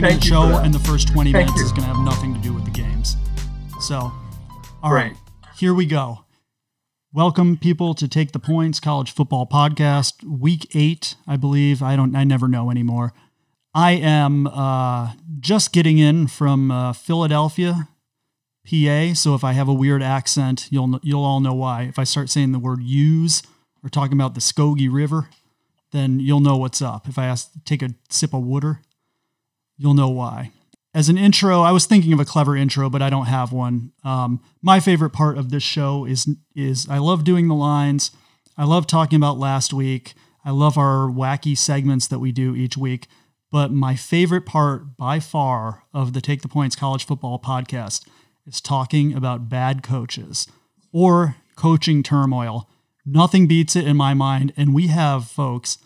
40 minute show, and the first 20 Thank minutes you. is going to have nothing to do with the games. So, all right. right, here we go. Welcome, people, to Take the Points College Football Podcast, Week Eight, I believe. I don't, I never know anymore. I am uh, just getting in from uh, Philadelphia, PA. So if I have a weird accent, you'll you'll all know why. If I start saying the word "use" or talking about the Schuylkill River, then you'll know what's up. If I ask take a sip of water, you'll know why. As an intro, I was thinking of a clever intro, but I don't have one. Um, my favorite part of this show is is I love doing the lines. I love talking about last week. I love our wacky segments that we do each week. But my favorite part by far of the Take the Points College Football podcast is talking about bad coaches or coaching turmoil. Nothing beats it in my mind. And we have, folks,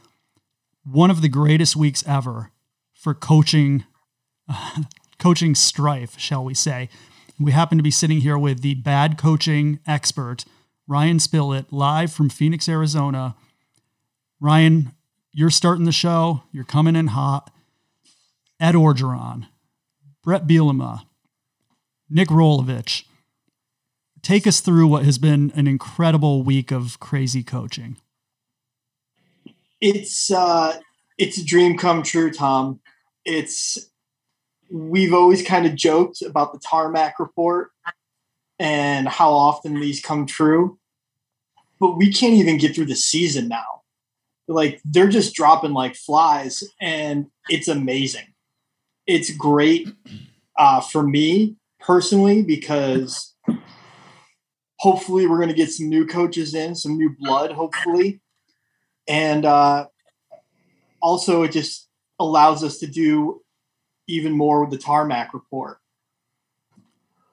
one of the greatest weeks ever for coaching, uh, coaching strife, shall we say. We happen to be sitting here with the bad coaching expert, Ryan Spillett, live from Phoenix, Arizona. Ryan, you're starting the show. You're coming in hot. Ed Orgeron, Brett Bielema, Nick Rolovich. Take us through what has been an incredible week of crazy coaching. It's uh, it's a dream come true, Tom. It's we've always kind of joked about the tarmac report and how often these come true, but we can't even get through the season now. Like they're just dropping like flies and it's amazing. It's great uh, for me personally because hopefully we're going to get some new coaches in some new blood hopefully. And uh, also it just allows us to do even more with the tarmac report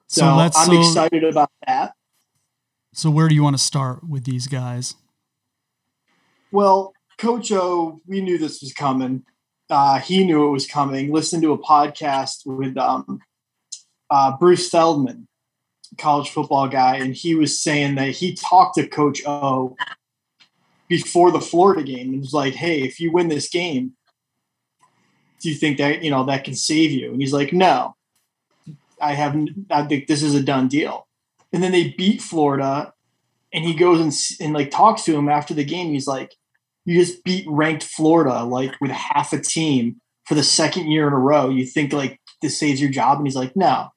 so, so i'm so, excited about that so where do you want to start with these guys well Coach O, we knew this was coming. Uh, he knew it was coming. Listened to a podcast with um, uh, Bruce Feldman, college football guy, and he was saying that he talked to Coach O before the Florida game and was like, "Hey, if you win this game, do you think that you know that can save you?" And he's like, "No, I have. I think this is a done deal." And then they beat Florida, and he goes and, and like talks to him after the game. He's like, you just beat ranked Florida like with half a team for the second year in a row. You think like this saves your job, and he's like, no.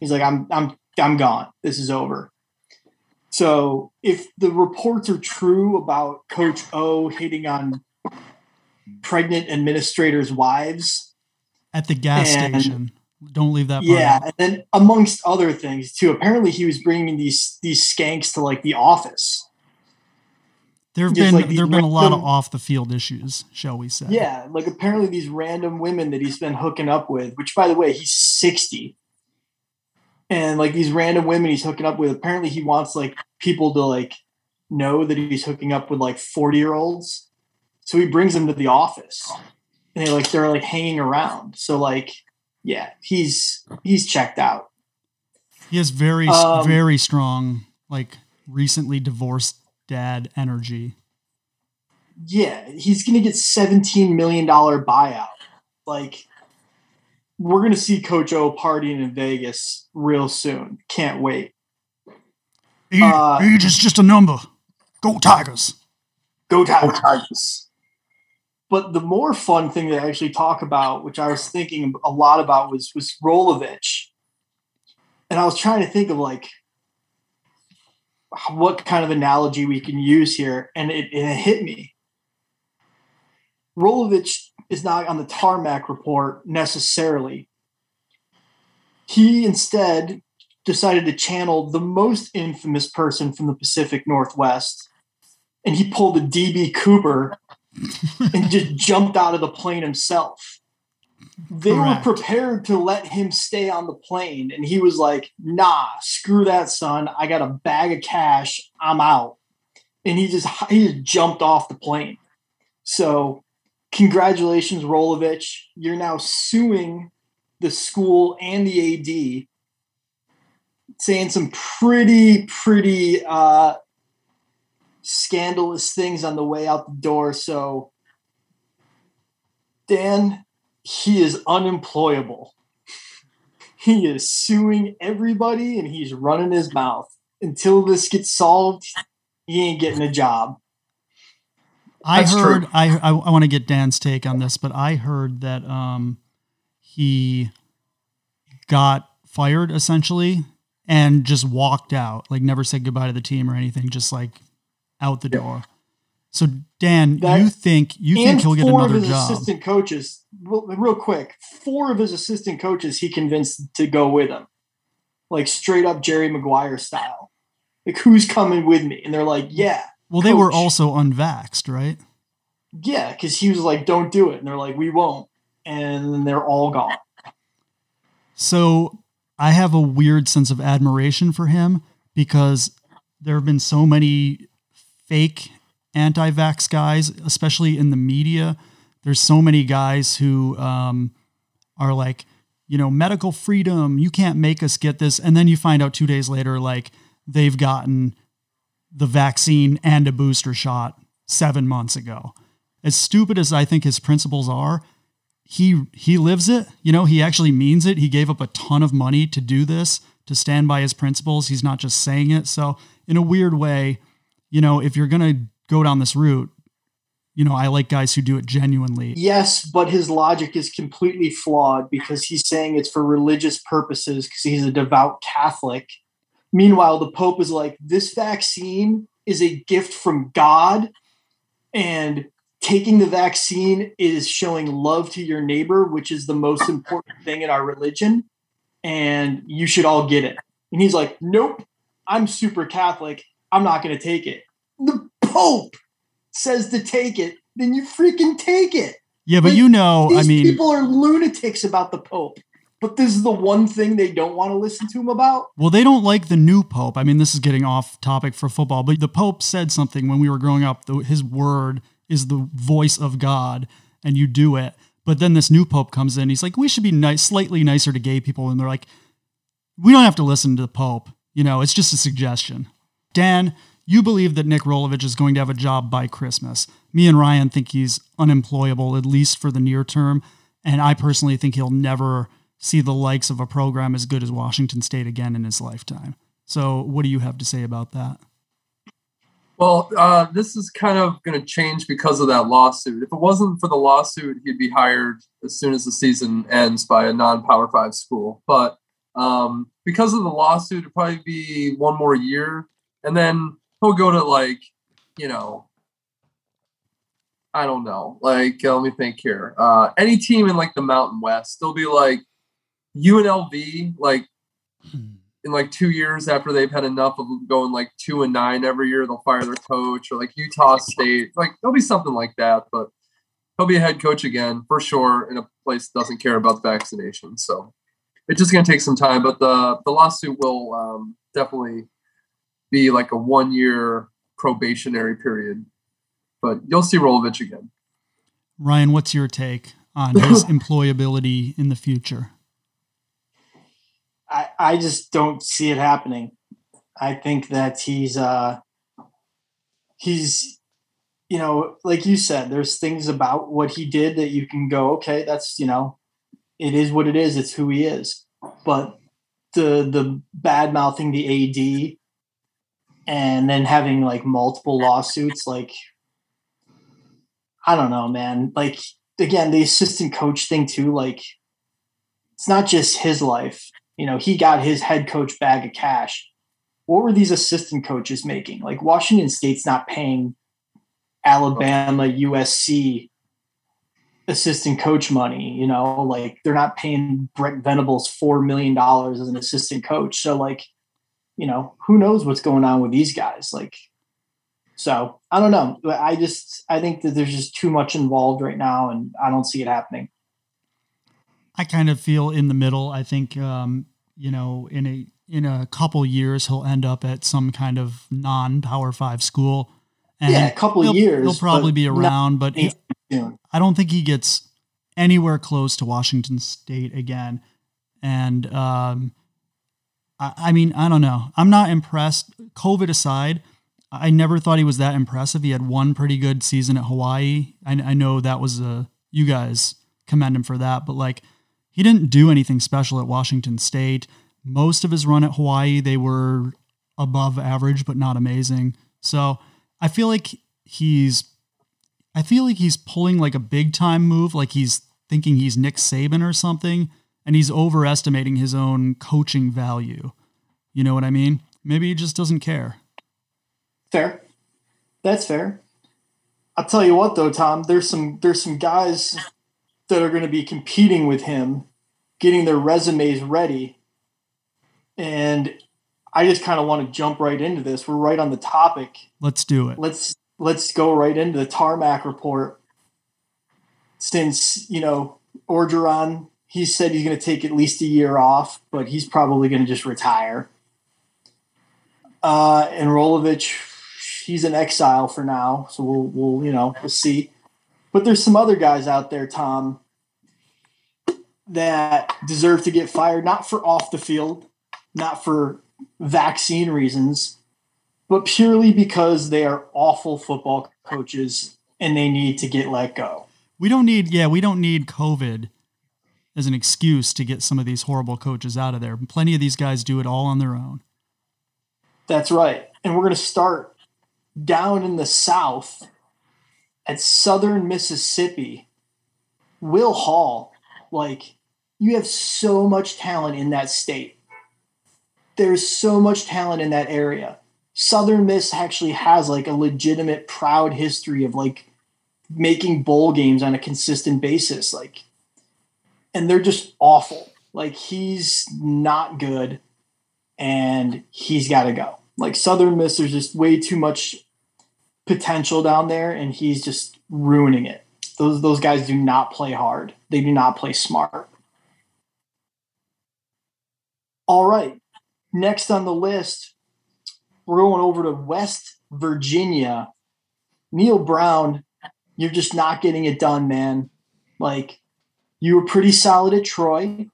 He's like, I'm I'm I'm gone. This is over. So if the reports are true about Coach O hitting on pregnant administrators' wives at the gas and, station. Don't leave that. yeah, out. and then amongst other things too. Apparently, he was bringing these these skanks to like the office There've been like there've been a lot of off the field issues, shall we say? Yeah, like apparently these random women that he's been hooking up with, which by the way, he's sixty, and like these random women he's hooking up with. Apparently, he wants like people to like know that he's hooking up with like forty year olds, so he brings them to the office, and they like they're like hanging around. So like, yeah, he's he's checked out. He has very um, very strong like recently divorced dad energy. Yeah, he's going to get $17 million buyout. Like, we're going to see Coach O partying in Vegas real soon. Can't wait. Age, uh, age is just a number. Go Tigers. Go Tigers. Go Tigers. But the more fun thing to actually talk about, which I was thinking a lot about, was was Rolovich. And I was trying to think of like what kind of analogy we can use here, and it, it hit me. Rolovich is not on the tarmac report necessarily. He instead decided to channel the most infamous person from the Pacific Northwest, and he pulled a DB Cooper and just jumped out of the plane himself. They Correct. were prepared to let him stay on the plane and he was like nah screw that son. I got a bag of cash. I'm out. And he just he just jumped off the plane. So congratulations rolovich. You're now suing the school and the ad saying some pretty pretty uh scandalous things on the way out the door so dan he is unemployable. He is suing everybody and he's running his mouth. Until this gets solved, he ain't getting a job. I That's heard. True. I I, I want to get Dan's take on this, but I heard that um, he got fired essentially and just walked out, like never said goodbye to the team or anything, just like out the door. So Dan, that, you think you think he'll get another job? Four of his job? Assistant coaches, real, real quick, four of his assistant coaches he convinced to go with him, like straight up Jerry Maguire style. Like who's coming with me? And they're like, yeah. Well, coach. they were also unvaxxed, right? Yeah, because he was like, "Don't do it," and they're like, "We won't," and then they're all gone. So I have a weird sense of admiration for him because there have been so many fake anti-vax guys, especially in the media. There's so many guys who um, are like, you know, medical freedom. You can't make us get this, and then you find out two days later, like they've gotten the vaccine and a booster shot seven months ago. As stupid as I think his principles are, he he lives it. You know, he actually means it. He gave up a ton of money to do this, to stand by his principles. He's not just saying it. So, in a weird way, you know, if you're going to go down this route, you know, I like guys who do it genuinely. Yes, but his logic is completely flawed because he's saying it's for religious purposes because he's a devout Catholic Meanwhile, the Pope is like, this vaccine is a gift from God, and taking the vaccine is showing love to your neighbor, which is the most important thing in our religion, and you should all get it. And he's like, nope, I'm super Catholic. I'm not going to take it. The Pope says to take it, then you freaking take it. Yeah, but like, you know, I mean, people are lunatics about the Pope but this is the one thing they don't want to listen to him about. Well, they don't like the new pope. I mean, this is getting off topic for football, but the pope said something when we were growing up. His word is the voice of God, and you do it. But then this new pope comes in. He's like, we should be nice, slightly nicer to gay people, and they're like, we don't have to listen to the pope. You know, it's just a suggestion. Dan, you believe that Nick Rolovich is going to have a job by Christmas. Me and Ryan think he's unemployable, at least for the near term. And I personally think he'll never see the likes of a program as good as Washington State again in his lifetime. So, what do you have to say about that? Well, uh, this is kind of going to change because of that lawsuit. If it wasn't for the lawsuit, he'd be hired as soon as the season ends by a non-power five school. But um, because of the lawsuit, it'd probably be one more year, and then he'll go to like, you know, I don't know. Like, uh, let me think here. Uh, any team in like the Mountain West, they'll be like UNLV, like hmm. in like two years after they've had enough of going like two and nine every year, they'll fire their coach, or like Utah State, like there'll be something like that. But he'll be a head coach again for sure in a place that doesn't care about vaccination. So it's just going to take some time, but the the lawsuit will um, definitely be like a one year probationary period. But you'll see Rolovich again. Ryan, what's your take on his employability in the future? I, I just don't see it happening. I think that he's uh he's you know, like you said, there's things about what he did that you can go, okay, that's you know, it is what it is, it's who he is. But the the bad mouthing the AD and then having like multiple lawsuits, like I don't know, man. Like again, the assistant coach thing too, like it's not just his life you know, he got his head coach bag of cash. What were these assistant coaches making? Like Washington State's not paying Alabama, USC assistant coach money, you know, like they're not paying Brent Venables $4 million as an assistant coach. So like, you know, who knows what's going on with these guys? Like, so I don't know. I just, I think that there's just too much involved right now and I don't see it happening. I kind of feel in the middle. I think um, you know, in a in a couple years he'll end up at some kind of non Power Five school. And yeah, a couple he'll, years. He'll probably be around, but he, I don't think he gets anywhere close to Washington State again. And um, I, mean, I don't know. I'm not impressed. COVID aside, I never thought he was that impressive. He had one pretty good season at Hawaii. I, I know that was a you guys commend him for that. But like, he didn't do anything special at Washington State. Most of his run at Hawaii, they were above average, but not amazing. So I feel like he's, I feel like he's pulling like a big time move, like he's thinking he's Nick Saban or something, and he's overestimating his own coaching value. You know what I mean? Maybe he just doesn't care. Fair. That's fair. I'll tell you what though, Tom, there's some there's some guys that are going to be competing with him, getting their resumes ready. And I just kind of want to jump right into this. We're right on the topic. Let's do it. Let's let's go right into the tarmac report. Since, you know, Orgeron, he said he's going to take at least a year off, but he's probably going to just retire. Uh, and Rolovich, he's in exile for now, so we'll we'll you know we'll see. But there's some other guys out there, Tom, that deserve to get fired, not for off the field, not for vaccine reasons, but purely because they are awful football coaches and they need to get let go. We don't need, yeah, we don't need COVID as an excuse to get some of these horrible coaches out of there. Plenty of these guys do it all on their own. That's right. And we're going to start down in the South at Southern Mississippi. Will Hall, like, you have so much talent in that state. There's so much talent in that area. Southern Miss actually has like a legitimate proud history of like making bowl games on a consistent basis. Like, and they're just awful. Like, he's not good and he's got to go. Like, Southern Miss, there's just way too much potential down there and he's just ruining it. Those, those guys do not play hard, they do not play smart. All right. Next on the list, we're going over to West Virginia. Neal Brown, you're just not getting it done, man. Like, you were pretty solid at Troy.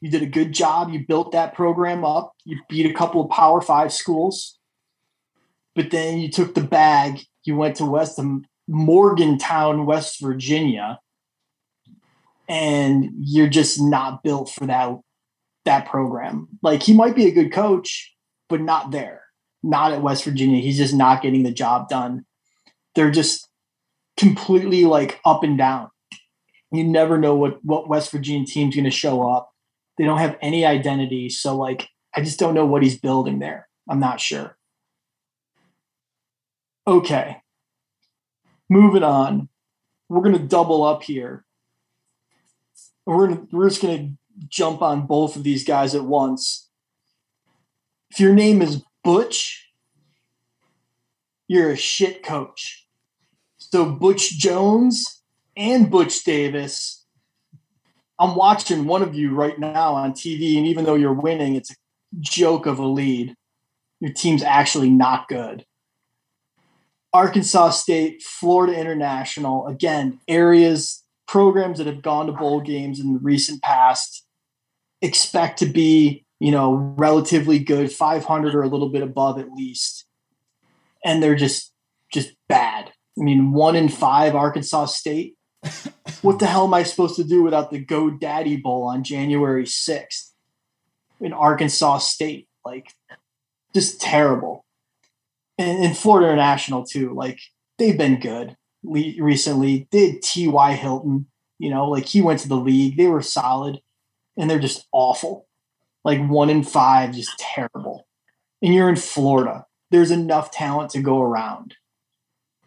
You did a good job. You built that program up. You beat a couple of Power Five schools. But then you took the bag. You went to West um, Morgantown, West Virginia, and you're just not built for that that program. Like he might be a good coach, but not there. Not at West Virginia. He's just not getting the job done. They're just completely like up and down. You never know what what West Virginia team's going to show up. They don't have any identity, so like I just don't know what he's building there. I'm not sure. Okay. Moving on. We're going to double up here. We're we're just going to jump on both of these guys at once. If your name is Butch, you're a shit coach. So Butch Jones and Butch Davis. I'm watching one of you right now on TV, and even though you're winning, it's a joke of a lead. Your team's actually not good. Arkansas State, Florida International, again, areas, programs that have gone to bowl games in the recent past expect to be, you know, relatively good, 500 or a little bit above at least. And they're just just bad. I mean, 1 in 5 Arkansas State. What the hell am I supposed to do without the GoDaddy Bowl on January 6th in Arkansas State? Like just terrible. And, Florida International too. Like they've been good recently. Did T.Y. Hilton, you know, like he went to the league. They were solid and they're just awful. Like one in five, just terrible. And you're in Florida. There's enough talent to go around.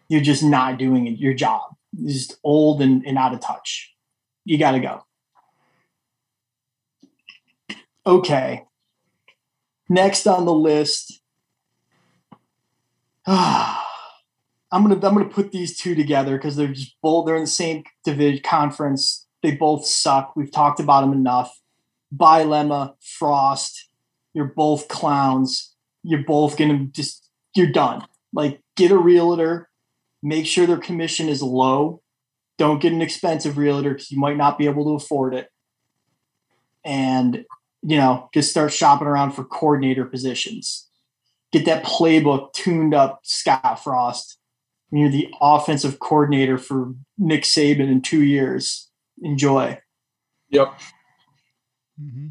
You're just not doing your job. Just old and, and out of touch. You got to go. Okay. Next on the list. I'm gonna I'm gonna put these two together because they're just both they're in the same division conference. They both suck. We've talked about them enough. Bielema, Frost, you're both clowns. You're both gonna just you're done. Like get a realtor, make sure their commission is low. Don't get an expensive realtor because you might not be able to afford it. And you know, just start shopping around for coordinator positions. Get that playbook tuned up, Scott Frost. You're the offensive coordinator for Nick Saban in two years. enjoy. Yep. Mm-hmm.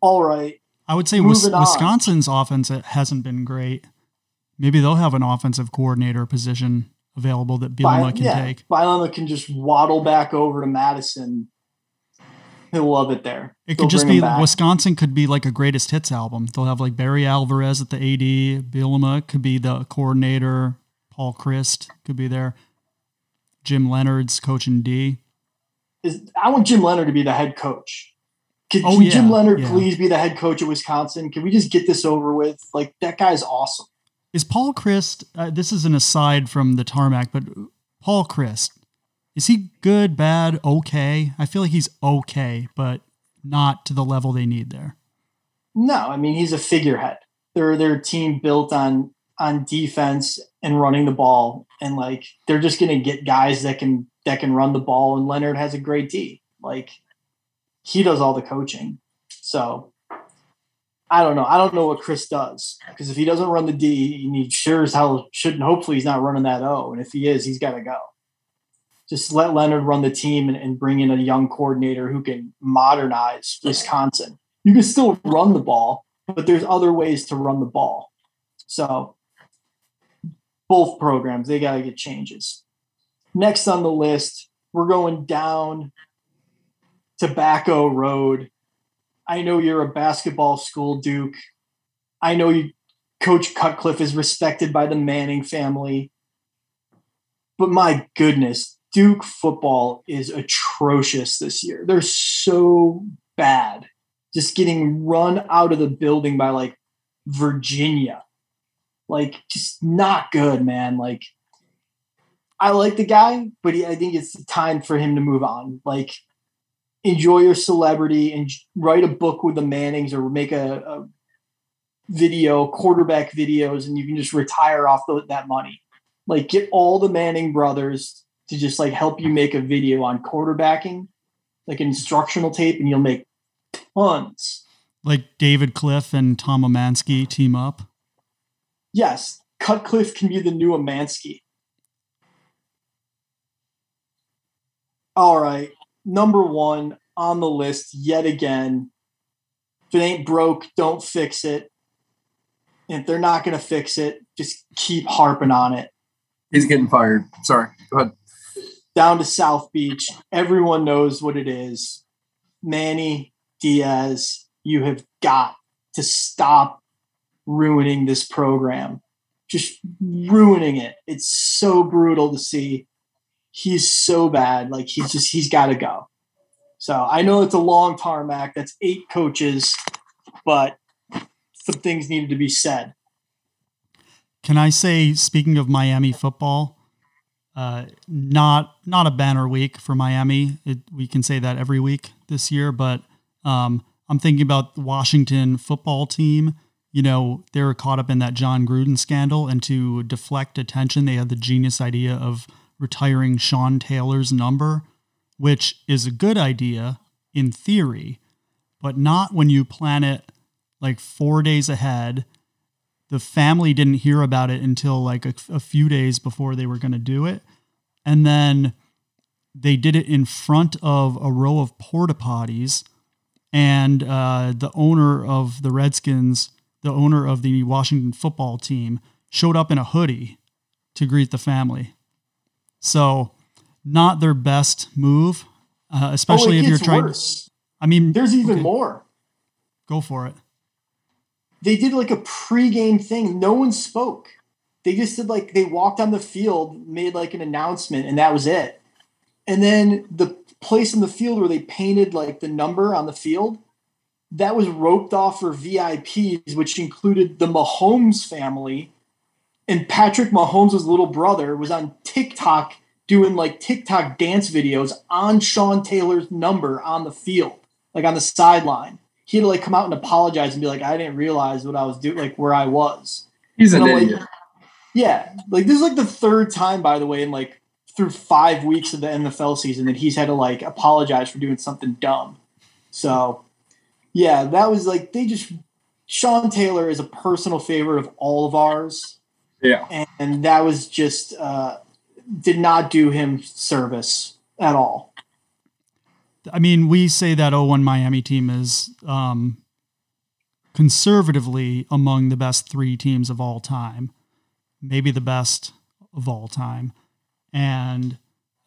All right. I would say Wisconsin's on. offense hasn't been great. Maybe they'll have an offensive coordinator position available that Bielema can yeah, take. Bielema can just waddle back over to Madison. He'll love it there. It They'll could just be Wisconsin could be like a greatest hits album. They'll have like Barry Alvarez at the AD. Bielema could be the coordinator. Paul Chryst could be there. Jim Leonhard's coaching D. Is I want Jim Leonhard to be the head coach. Can, oh, can yeah, Jim Leonhard yeah. please be the head coach of Wisconsin? Can we just get this over with? Like that guy's awesome. Is Paul Chryst? Uh, this is an aside from the tarmac, but Paul Chryst is he good, bad, okay? I feel like he's okay, but not to the level they need there. No, I mean he's a figurehead. They're their team built on on defense and running the ball, and like they're just gonna get guys that can that can run the ball. And Leonhard has a great D. Like he does all the coaching. So I don't know. I don't know what Chryst does because if he doesn't run the D, he sure as hell shouldn't. Hopefully, he's not running that O. And if he is, he's got to go. Just let Leonhard run the team and, and bring in a young coordinator who can modernize Wisconsin. You can still run the ball, but there's other ways to run the ball. So both programs they got to get changes. Next on the list, we're going down Tobacco Road. I know you're a basketball school, Duke. I know you, Coach Cutcliffe is respected by the Manning family. But my goodness, Duke football is atrocious this year. They're so bad. Just getting run out of the building by like Virginia. Like, just not good, man. Like, I like the guy, but he, I think it's time for him to move on. Like, enjoy your celebrity and write a book with the Mannings or make a, a video, quarterback videos, and you can just retire off the, that money. Like, get all the Manning brothers to just like help you make a video on quarterbacking, like an instructional tape, and you'll make tons. Like David Cliff and Tom Emanski team up. Yes, Cutcliffe can be the new Emanski. All right, number one on the list yet again. If it ain't broke, don't fix it. And if they're not going to fix it, just keep harping on it. He's getting fired. Sorry. Go ahead. Down to South Beach. Everyone knows what it is. Manny Diaz, you have got to stop ruining this program. Just ruining it. It's so brutal to see he's so bad. Like he's just he's got to go. So I know it's a long tarmac. That's eight coaches, but some things needed to be said. Can I say, speaking of Miami football, uh, not not a banner week for Miami. It, we can say that every week this year, but um, I'm thinking about the Washington football team. You know, they were caught up in that Jon Gruden scandal, and to deflect attention, they had the genius idea of retiring Sean Taylor's number, which is a good idea in theory, but not when you plan it like four days ahead. The family didn't hear about it until like a, a few days before they were going to do it. And then they did it in front of a row of porta potties. And uh, the owner of the Redskins, the owner of the Washington football team, showed up in a hoodie to greet the family. So, not their best move, uh, especially oh, if you're trying. Worse. I mean, there's even okay. more. Go for it. They did like a pregame thing. No one spoke. They just did like they walked on the field, made like an announcement, and that was it. And then the place in the field where they painted like the number on the field, that was roped off for VIPs, which included the Mahomes family and Patrick Mahomes' little brother was on TikTok doing like TikTok dance videos on Sean Taylor's number on the field, like on the sideline. He had to like come out and apologize and be like, I didn't realize what I was doing, like where I was. He's an idiot. Like, yeah. Like this is like the third time, by the way, in like through five weeks of the NFL season that he's had to like apologize for doing something dumb. So yeah, that was like they just Sean Taylor is a personal favorite of all of ours. Yeah. And that was just uh, did not do him service at all. I mean, we say that 0-1 Miami team is um, conservatively among the best three teams of all time, maybe the best of all time, and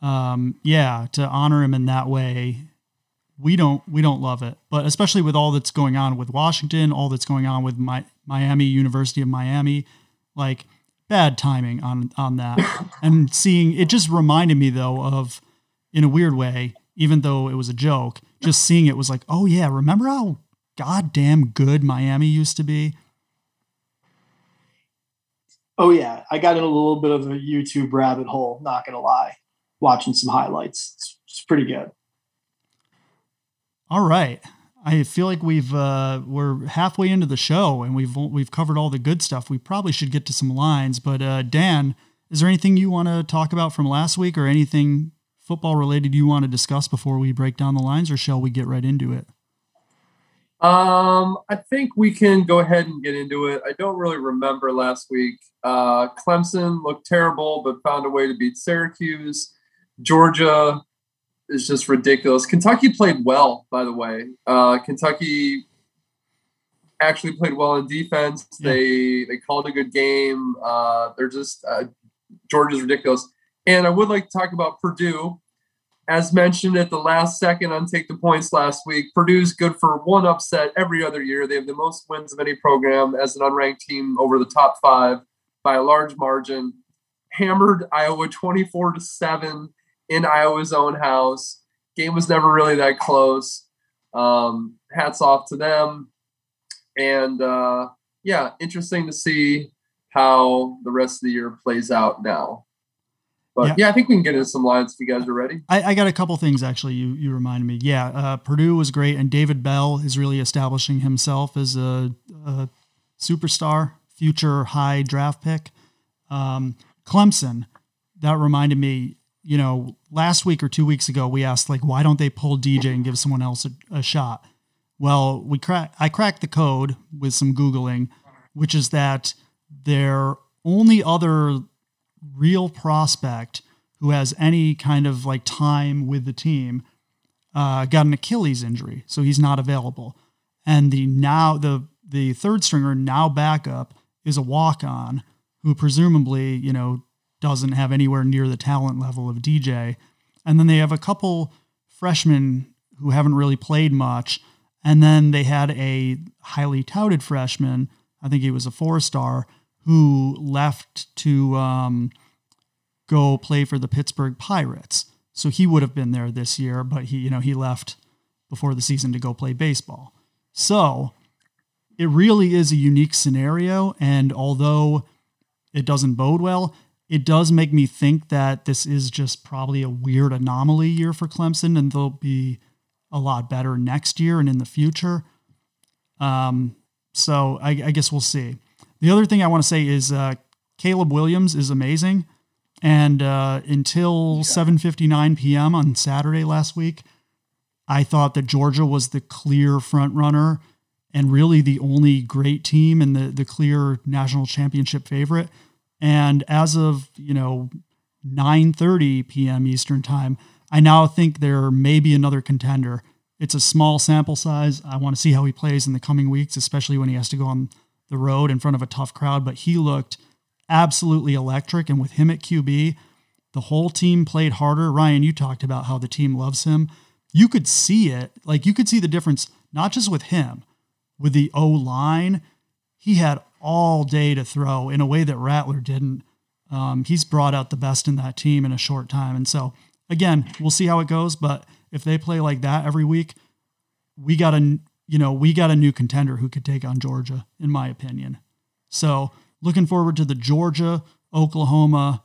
um, yeah, to honor him in that way, we don't we don't love it. But especially with all that's going on with Washington, all that's going on with my, Miami University of Miami, like bad timing on on that. and seeing it just reminded me though of in a weird way, even though it was a joke, just seeing it was like, oh yeah, remember how goddamn good Miami used to be? Oh yeah, I got in a little bit of a YouTube rabbit hole. Not gonna lie, watching some highlights. It's, it's pretty good. All right. I feel like we've uh, we're halfway into the show and we've we've covered all the good stuff. We probably should get to some lines, but uh, Dan, is there anything you want to talk about from last week or anything football related you want to discuss before we break down the lines, or shall we get right into it? Um, I think we can go ahead and get into it. I don't really remember last week. Uh, Clemson looked terrible, but found a way to beat Syracuse. Georgia is just ridiculous. Kentucky played well, by the way. Uh, Kentucky actually played well in defense. Yeah. They they called a good game. Uh, they're just uh, Georgia's ridiculous. And I would like to talk about Purdue. As mentioned at the last second on Take the Points last week, Purdue's good for one upset every other year. They have the most wins of any program as an unranked team over the top five by a large margin. Hammered Iowa 24 to 7 in Iowa's own house. Game was never really that close. Um, hats off to them. And uh, yeah, interesting to see how the rest of the year plays out now. But yeah. yeah. I think we can get into some lines if you guys are ready. I, I got a couple things actually. You you reminded me. Yeah, uh, Purdue was great, and David Bell is really establishing himself as a, a superstar, future high draft pick. Um, Clemson, that reminded me you know, last week or two weeks ago, we asked like, why don't they pull DJ and give someone else a, a shot? Well, we crack. I cracked the code with some googling, which is that their only other real prospect who has any kind of like time with the team uh, got an Achilles injury, so he's not available. And the now the the third stringer now backup is a walk on who presumably you know doesn't have anywhere near the talent level of DJ. And then they have a couple freshmen who haven't really played much. And then they had a highly touted freshman, I think he was a four star, who left to um, go play for the Pittsburgh Pirates. So he would have been there this year, but he, you know, he left before the season to go play baseball. So it really is a unique scenario. And although it doesn't bode well, it does make me think that this is just probably a weird anomaly year for Clemson, and they'll be a lot better next year and in the future. Um, so I, I guess we'll see. The other thing I want to say is uh, Caleb Williams is amazing, and uh, until 7:59 p.m. on Saturday last week, I thought that Georgia was the clear front runner and really the only great team and the the clear national championship favorite. And as of, you know, 9:30 p.m. Eastern Time, I now think there may be another contender. It's a small sample size. I want to see how he plays in the coming weeks, especially when he has to go on the road in front of a tough crowd, but he looked absolutely electric and with him at QB, the whole team played harder. Ryan, you talked about how the team loves him. You could see it. Like you could see the difference not just with him, with the O line. He had all day to throw in a way that Rattler didn't. Um, he's brought out the best in that team in a short time. And so, again, we'll see how it goes. But if they play like that every week, we got a you know we got a new contender who could take on Georgia, in my opinion. So looking forward to the Georgia, Oklahoma,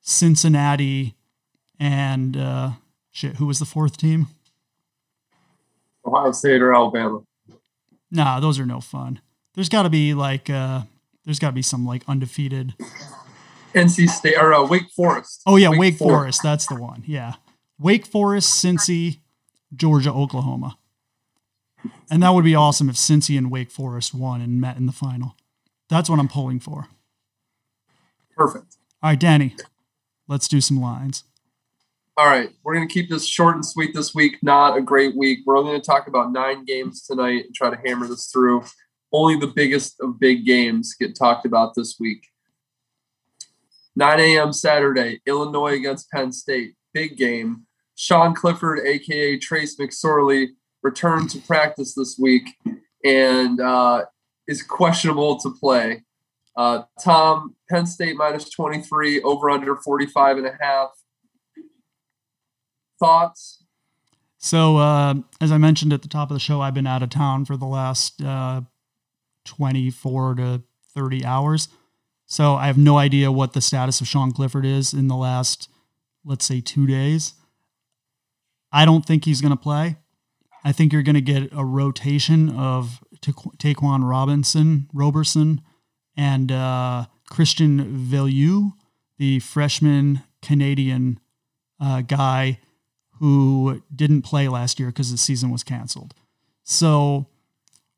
Cincinnati, and uh, shit. Who was the fourth team? Ohio State or Alabama. Nah, those are no fun. There's got to be like uh, there's got to be some like undefeated. NC State or uh, Wake Forest. Oh yeah, Wake, Wake Forest. Forest. That's the one. Yeah, Wake Forest, Cincy, Georgia, Oklahoma. And that would be awesome if Cincy and Wake Forest won and met in the final. That's what I'm pulling for. Perfect. All right, Danny, let's do some lines. All right, we're going to keep this short and sweet this week. Not a great week. We're only going to talk about nine games tonight and try to hammer this through. Only the biggest of big games get talked about this week. 9 a.m. Saturday, Illinois against Penn State. Big game. Sean Clifford, aka Trace McSorley, returned to practice this week and uh, is questionable to play. Uh, Tom, Penn State minus 23, over under 45 and a half thoughts? So, uh, as I mentioned at the top of the show, I've been out of town for the last uh, 24 to 30 hours. So, I have no idea what the status of Sean Clifford is in the last, let's say, two days. I don't think he's going to play. I think you're going to get a rotation of Ta- Taquan Robinson, Roberson, and uh, Christian Veilleux, the freshman Canadian uh, guy who didn't play last year because the season was canceled. So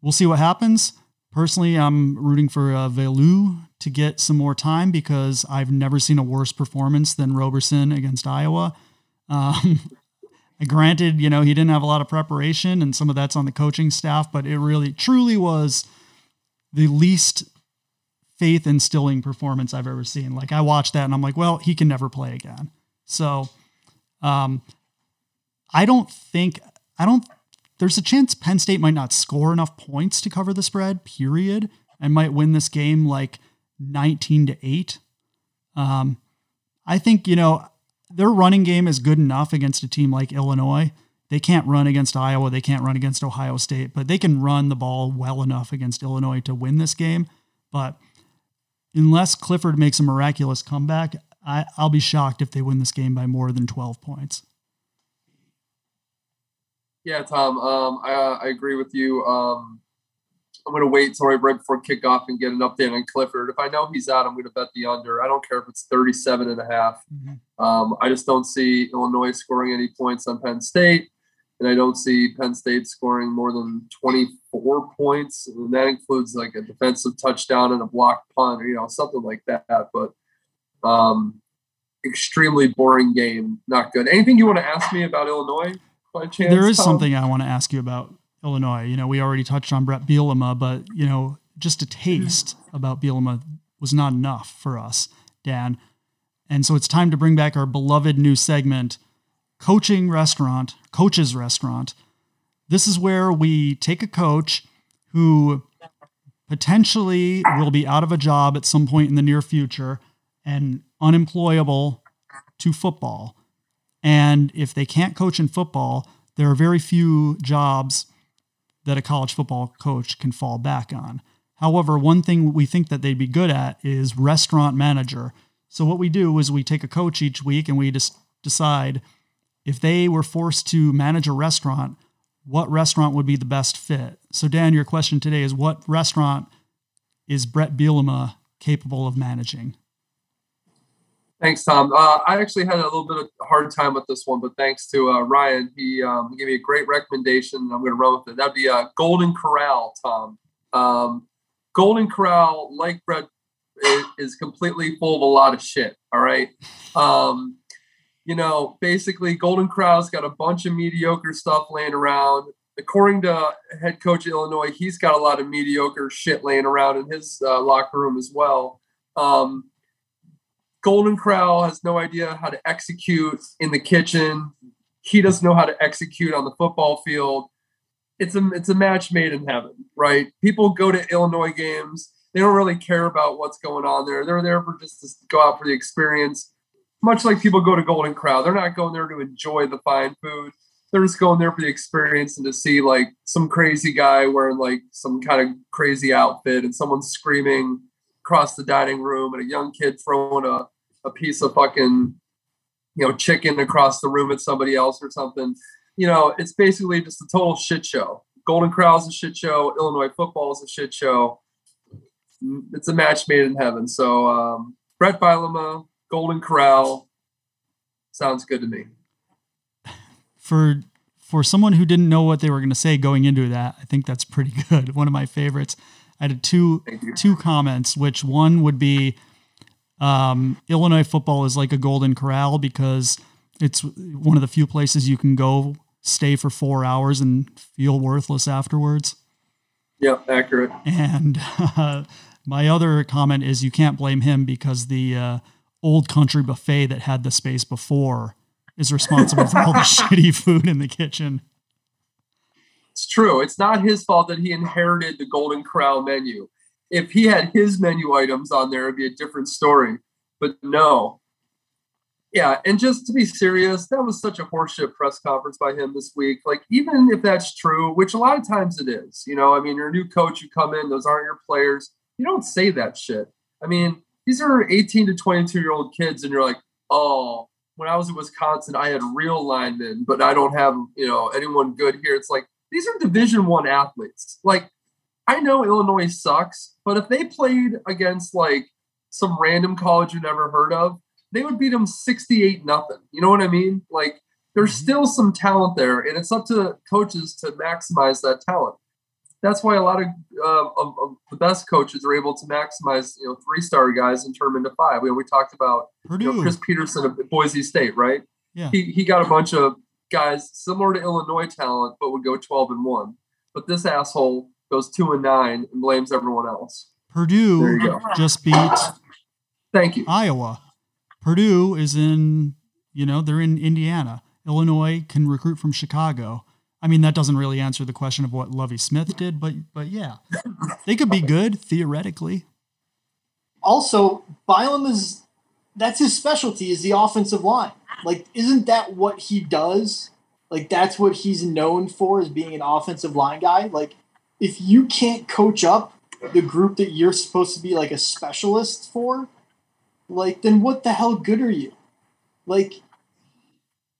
we'll see what happens. Personally, I'm rooting for uh, Veilleux to get some more time because I've never seen a worse performance than Roberson against Iowa. Um, granted, you know, he didn't have a lot of preparation and some of that's on the coaching staff, but it really, truly was the least faith instilling performance I've ever seen. Like I watched that and I'm like, well, he can never play again. So, um, I don't think I don't there's a chance Penn State might not score enough points to cover the spread, period, and might win this game like 19 to 8. Um, I think, you know, their running game is good enough against a team like Illinois. They can't run against Iowa, they can't run against Ohio State, but they can run the ball well enough against Illinois to win this game. But unless Clifford makes a miraculous comeback, I, I'll be shocked if they win this game by more than 12 points. Yeah, Tom, um, I, I, agree with you. Um, I'm going to wait until right, right before kickoff and get an update on Clifford. If I know he's out, I'm going to bet the under. I don't care if it's 37 and a half. Mm-hmm. Um, I just don't see Illinois scoring any points on Penn State. And I don't see Penn State scoring more than 24 points. And that includes like a defensive touchdown and a blocked punt, or, you know, something like that. But um, extremely boring game. Not good. Anything you want to ask me about Illinois? By chance? There is Tom? something I want to ask you about Illinois. You know, we already touched on Bret Bielema, but you know, just a taste mm-hmm. about Bielema was not enough for us, Dan. And so it's time to bring back our beloved new segment, Coaching Restaurant, Coach's Restaurant. This is where we take a coach who potentially will be out of a job at some point in the near future and unemployable to football. And if they can't coach in football, there are very few jobs that a college football coach can fall back on. However, one thing we think that they'd be good at is restaurant manager. So what we do is we take a coach each week and we just decide if they were forced to manage a restaurant, what restaurant would be the best fit? So Dan, your question today is what restaurant is Brett Bielema capable of managing? Thanks, Tom. Uh, I actually had a little bit of a hard time with this one, but thanks to uh, Ryan, he um, gave me a great recommendation. I'm going to run with it. That'd be uh, Golden Corral, Tom. Um, Golden Corral, like Bret, is, is, completely full of a lot of shit. All right. Um, you know, basically, Golden Corral's got a bunch of mediocre stuff laying around. According to head coach of Illinois, he's got a lot of mediocre shit laying around in his uh, locker room as well. Um, Golden Corral has no idea how to execute in the kitchen. He doesn't know how to execute on the football field. It's a it's a match made in heaven, right? People go to Illinois games. They don't really care about what's going on there. They're there for just to go out for the experience. Much like people go to Golden Corral, they're not going there to enjoy the fine food. They're just going there for the experience and to see like some crazy guy wearing like some kind of crazy outfit and someone screaming across the dining room and a young kid throwing a, a piece of fucking you know chicken across the room at somebody else or something. You know it's basically just a total shit show. Golden is a shit show. Illinois football is a shit show. It's a match made in heaven. So um, bret bielema golden corral sounds good to me. For for someone who didn't know what they were going to say going into that i think that's pretty good. One of my favorites I had two two comments, which one would be um, Illinois football is like a golden corral because It's one of the few places you can go stay for four hours and feel worthless afterwards. Yep, accurate. And uh, my other comment is you can't blame him because the uh, old country buffet that had the space before is responsible for all the shitty food in the kitchen. It's true. It's not his fault that he inherited the Golden Corral menu. If he had his menu items on there, it'd be a different story. But no. Yeah, and just to be serious, that was such a horseshit press conference by him this week. Like, even if that's true, which a lot of times it is, you know, I mean, you're a new coach, you come in, those aren't your players. You don't say that shit. I mean, these are 18 to 22 year old kids, and you're like, oh, when I was in Wisconsin, I had real linemen, but I don't have, you know, anyone good here. It's like, these are division one athletes. Like, I know Illinois sucks, but if they played against like some random college you never heard of, they would beat them 68 nothing. You know what I mean? Like there's mm-hmm. still some talent there, and it's up to coaches to maximize that talent. That's why a lot of, uh, of, of, the best coaches are able to maximize, you know, three star guys and turn them into five. We, we talked about you know, Chris Petersen of Boise State, right? Yeah. He, he got a bunch of guys similar to Illinois talent, but would go 12 and one. But this asshole goes two and nine and blames everyone else. Purdue just beat Thank you. Iowa. Purdue is in, you know, they're in Indiana. Illinois can recruit from Chicago. I mean, that doesn't really answer the question of what Lovie Smith did, but but yeah, they could be good theoretically. Also, Bielema is that's his specialty is the offensive line. Like, isn't that what he does? Like, that's what he's known for is being an offensive line guy. Like, if you can't coach up the group that you're supposed to be like a specialist for, like then what the hell good are you? Like,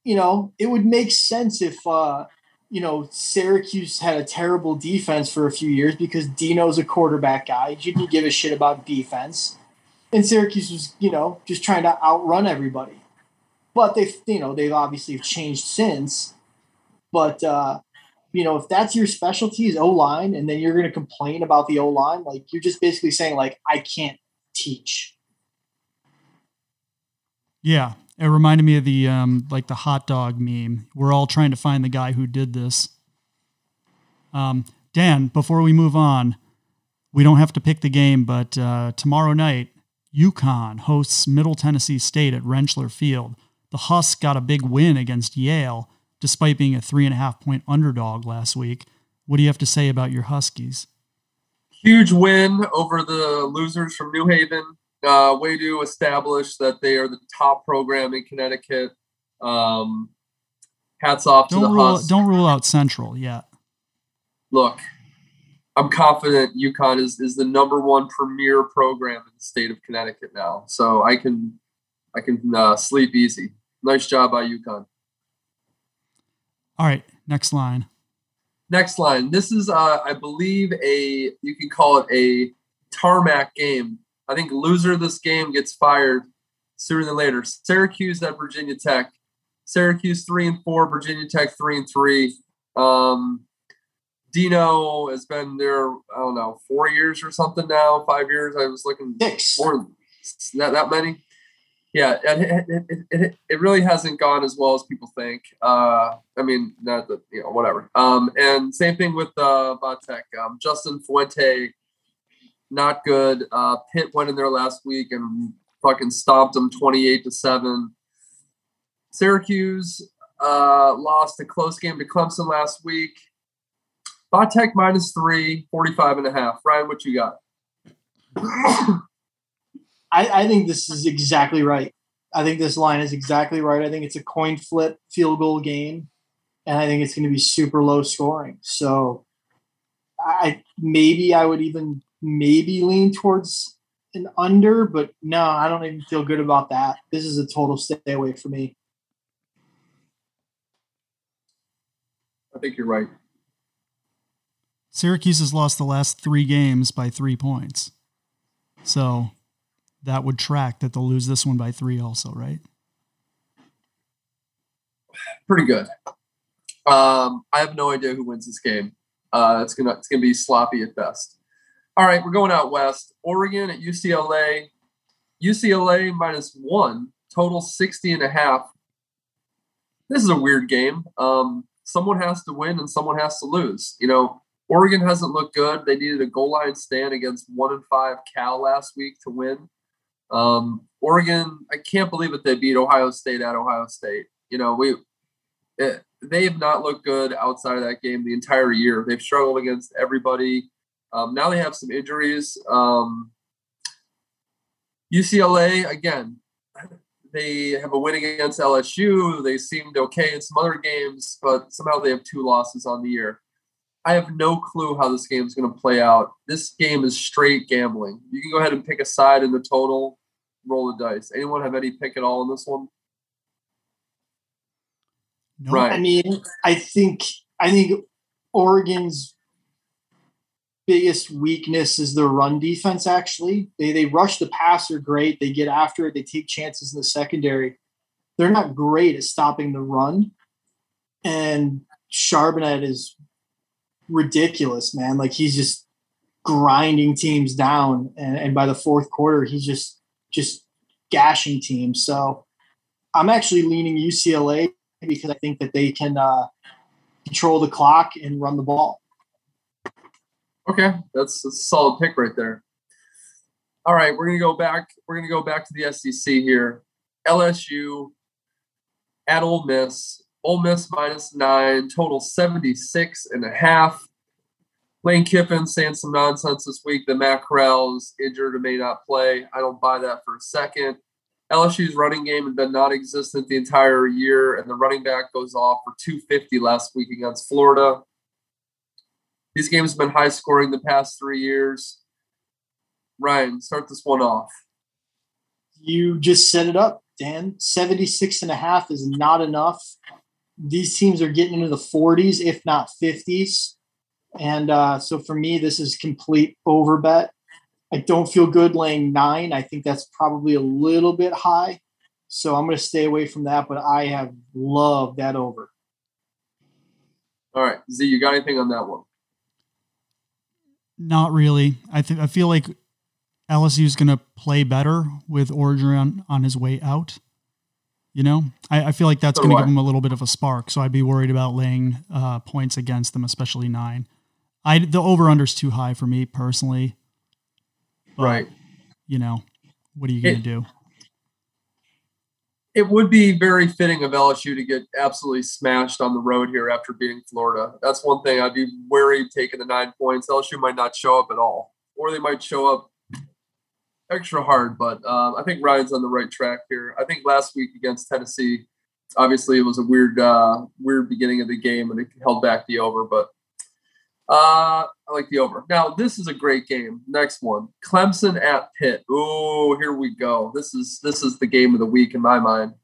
you know, it would make sense if uh, you know, Syracuse had a terrible defense for a few years because Dino's a quarterback guy. He didn't give a shit about defense. And Syracuse was, you know, just trying to outrun everybody. But they've, you know, they've obviously changed since. But uh, you know, if that's your specialty is O line, and then you're going to complain about the O line, like you're just basically saying, like, I can't teach. Yeah, it reminded me of the um, like the hot dog meme. We're all trying to find the guy who did this. Um, Dan, before we move on, we don't have to pick the game, but uh, tomorrow night, UConn hosts Middle Tennessee State at Rentschler Field. The Husks got a big win against Yale despite being a three and a half point underdog last week. What do you have to say about your Huskies? Huge win over the losers from New Haven. Uh, way to establish that they are the top program in Connecticut. Um, hats off don't to the rule, Husks. Don't rule out Central yet. Look, I'm confident UConn is, is the number one premier program in the state of Connecticut now. So I can I can uh, sleep easy. Nice job by UConn. All right, next line. Next line. This is, uh, I believe, a you can call it a tarmac game. I think loser of this game gets fired sooner than later. Syracuse at Virginia Tech. Syracuse three and four. Virginia Tech three and three. Um, Dino has been there. I don't know, four years or something now. Five years. I was looking six. More that that many yeah, it, it, it, it, really hasn't gone as well as people think. Uh, I mean, not that, you know, whatever. Um, and same thing with uh, Vatech. Um, Justin Fuente, not good. Uh, Pitt went in there last week and fucking stomped them 28 to 7. Syracuse uh, lost a close game to Clemson last week. Vatech minus three, 45 and a half. Ryan, what you got? I, I think this is exactly right. I think this line is exactly right. I think it's a coin flip field goal game, and I think it's going to be super low scoring. So, I maybe I would even maybe lean towards an under, but no, I don't even feel good about that. This is a total stay away for me. I think you're right. Syracuse has lost the last three games by three points. So that would track that they'll lose this one by three, also, right? Pretty good. Um, I have no idea who wins this game. Uh, it's gonna it's gonna be sloppy at best. All right, we're going out west. Oregon at UCLA. UCLA minus one, total 60 and a half. this is a weird game. Um, someone has to win and someone has to lose. You know, Oregon hasn't looked good. They needed a goal line stand against one and five Cal last week to win. Um, Oregon, I can't believe that they beat Ohio State at Ohio State. You know, we it, they have not looked good outside of that game the entire year. They've struggled against everybody. Um, now they have some injuries. Um, UCLA again, they have a win against LSU. They seemed okay in some other games, but somehow they have two losses on the year. I have no clue how this game is going to play out. This game is straight gambling. You can go ahead and pick a side in the total, roll the dice. Anyone have any pick at all in this one? No. Right. I mean, I think I think Oregon's biggest weakness is their run defense. Actually, they they rush the passer great. They get after it. They take chances in the secondary. They're not great at stopping the run, and Charbonnet is ridiculous, man. Like he's just grinding teams down, and, and by the fourth quarter, he's just just gashing teams. So I'm actually leaning UCLA because I think that they can uh, control the clock and run the ball. Okay, that's, a solid pick right there. All right, we're gonna go back. We're gonna go back to the SEC here. LSU at Ole Miss. Ole Miss minus nine, total 76 and a half. Lane Kiffin saying some nonsense this week that Matt Corral's injured and may not play. I don't buy that for a second. LSU's running game had been non-existent the entire year, and the running back goes off for 250 last week against Florida. These games have been high scoring the past three years. Ryan, start this one off. You just set it up, Dan. 76 and a half is not enough. These teams are getting into the 40s, if not 50s. And uh, so for me, this is complete over bet. I don't feel good laying nine. I think that's probably a little bit high. So I'm going to stay away from that, but I have loved that over. All right. Z, you got anything on that one? Not really. I think I feel like LSU is going to play better with Orgeron on his way out. You know, I, I feel like that's so going to give him a little bit of a spark. So I'd be worried about laying uh, points against them, especially nine. I the over under is too high for me personally. But, right. You know, what are you going to do? It would be very fitting of LSU to get absolutely smashed on the road here after beating Florida. That's one thing I'd be wary of taking the nine points. LSU might not show up at all, or they might show up extra hard. But um, I think Ryan's on the right track here. I think last week against Tennessee, obviously it was a weird, uh, weird beginning of the game, and it held back the over. But uh, I like the over. Now, this is a great game. Next one. Clemson at Pitt. Oh, here we go. This is this is the game of the week in my mind.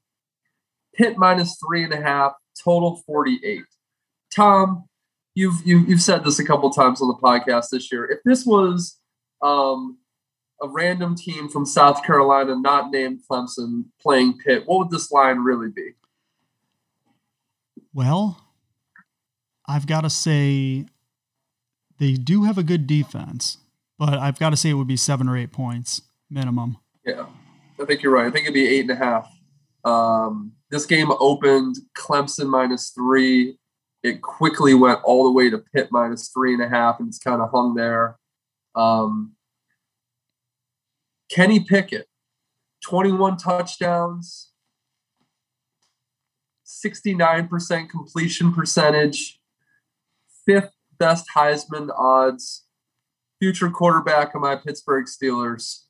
Pitt minus three and a half, total 48. Tom, you've you've, you've said this a couple times on the podcast this year. If this was um, a random team from South Carolina not named Clemson playing Pitt, what would this line really be? Well, I've got to say they do have a good defense, but I've got to say it would be seven or eight points minimum. Yeah, I think you're right. I think it'd be eight and a half. Um, this game opened Clemson minus three. It quickly went all the way to Pitt minus three and a half, and it's kind of hung there. Um, Kenny Pickett, 21 touchdowns, 69% completion percentage, fifth best Heisman odds, future quarterback of my Pittsburgh Steelers.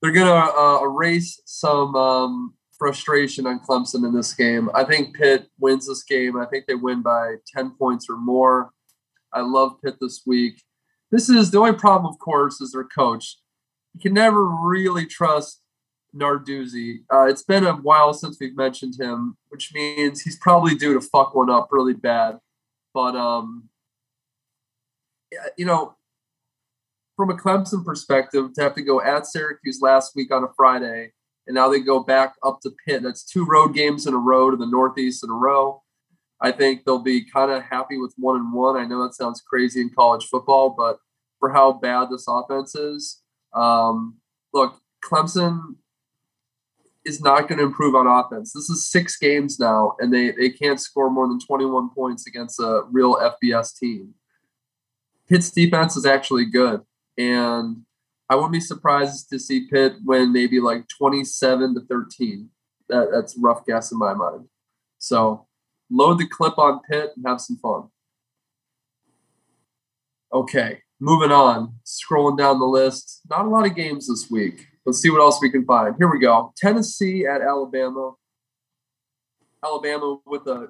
They're going to uh, erase some um, frustration on Clemson in this game. I think Pitt wins this game. I think they win by 10 points or more. I love Pitt this week. This is the only problem, of course, is their coach. You can never really trust Narduzzi. Uh, it's been a while since we've mentioned him, which means he's probably due to fuck one up really bad. But um, you know, from a Clemson perspective, to have to go at Syracuse last week on a Friday, and now they go back up to Pitt. That's two road games in a row to the Northeast in a row. I think they'll be kind of happy with one and one. I know that sounds crazy in college football, but for how bad this offense is, um, look, Clemson is not going to improve on offense. This is six games now, and they, they can't score more than 21 points against a real FBS team. Pitt's defense is actually good. And I wouldn't be surprised to see Pitt win maybe like 27 to 13. That, that's rough guess in my mind. So load the clip on Pitt and have some fun. Okay, moving on. Scrolling down the list. Not a lot of games this week. Let's see what else we can find. Here we go. Tennessee at Alabama. Alabama with a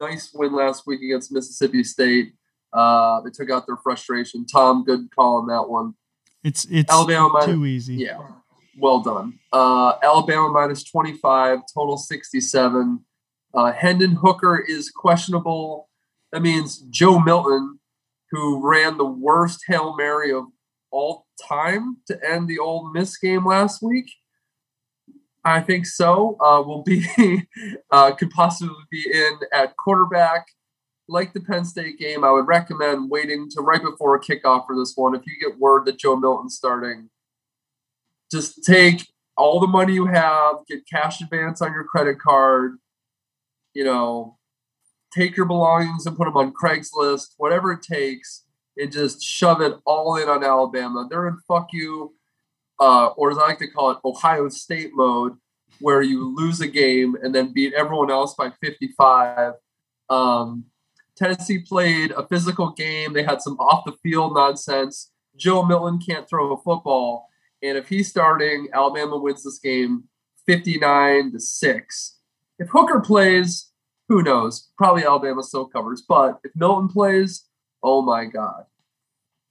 nice win last week against Mississippi State. Uh, they took out their frustration. Tom, good call on that one. It's it's Alabama too minus, easy. Yeah, well done. Uh, Alabama minus twenty five, total sixty seven. Uh, Hendon Hooker is questionable. That means Joe Milton, who ran the worst hail mary of all time to end the Ole Miss game last week? I think so. Uh, will be uh, could possibly be in at quarterback. Like the Penn State game, I would recommend waiting to right before kickoff for this one. If you get word that Joe Milton's starting, just take all the money you have, get cash advance on your credit card. You know, take your belongings and put them on Craigslist, whatever it takes and just shove it all in on Alabama. They're in fuck you, uh, or as I like to call it, Ohio State mode, where you lose a game and then beat everyone else by 55. Um, Tennessee played a physical game. They had some off the field nonsense. Joe Milton can't throw a football. And if he's starting, Alabama wins this game 59 to 6. If Hooker plays, who knows? Probably Alabama still covers. But if Milton plays, Oh my God.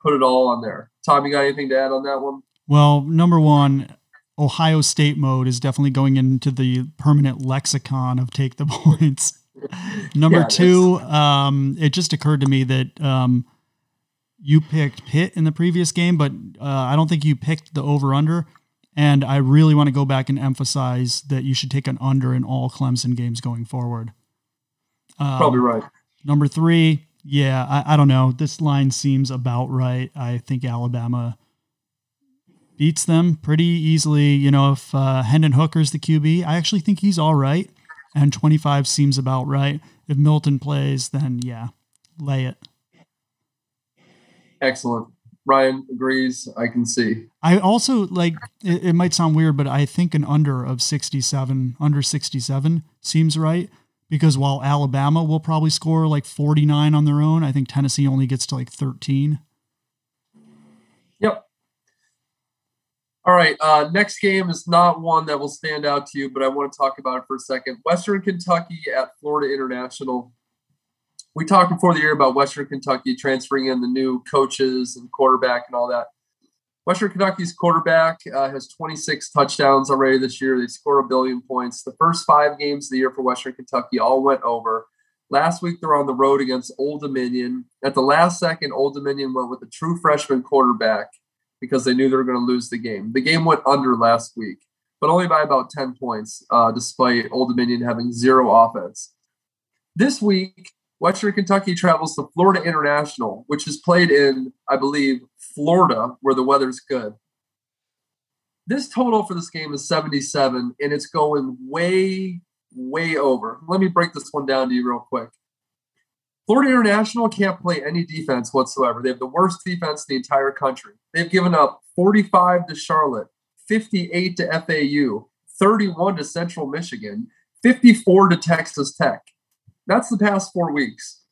Put it all on there. Tom, you got anything to add on that one? Well, number one, Ohio State mode is definitely going into the permanent lexicon of take the points. Number yeah, two, um, it just occurred to me that um, you picked Pitt in the previous game, but uh, I don't think you picked the over under. And I really want to go back and emphasize that you should take an under in all Clemson games going forward. Um, Probably right. Number three, yeah, I, I don't know. This line seems about right. I think Alabama beats them pretty easily. You know, if uh, Hendon Hooker's the QB, I actually think he's all right. And 25 seems about right. If Milton plays, then yeah, lay it. Excellent. Ryan agrees. I can see. I also like it, it might sound weird, but I think an under of 67, under 67 seems right because while Alabama will probably score like 49 on their own, I think Tennessee only gets to like 13. Yep. All right. Uh, next game is not one that will stand out to you, but I want to talk about it for a second. Western Kentucky at Florida International. We talked before the year about Western Kentucky transferring in the new coaches and quarterback and all that. Western Kentucky's quarterback uh, has 26 touchdowns already this year. They score a billion points. The first five games of the year for Western Kentucky all went over. Last week they're on the road against Old Dominion. At the last second, Old Dominion went with a true freshman quarterback because they knew they were going to lose the game. The game went under last week, but only by about 10 points, uh, despite Old Dominion having zero offense. This week, Western Kentucky travels to Florida International, which is played in, I believe, Florida, where the weather's good. This total for this game is 77, and it's going way, way over. Let me break this one down to you real quick. Florida International can't play any defense whatsoever. They have the worst defense in the entire country. They've given up 45 to Charlotte, 58 to FAU, 31 to Central Michigan, 54 to Texas Tech. That's the past four weeks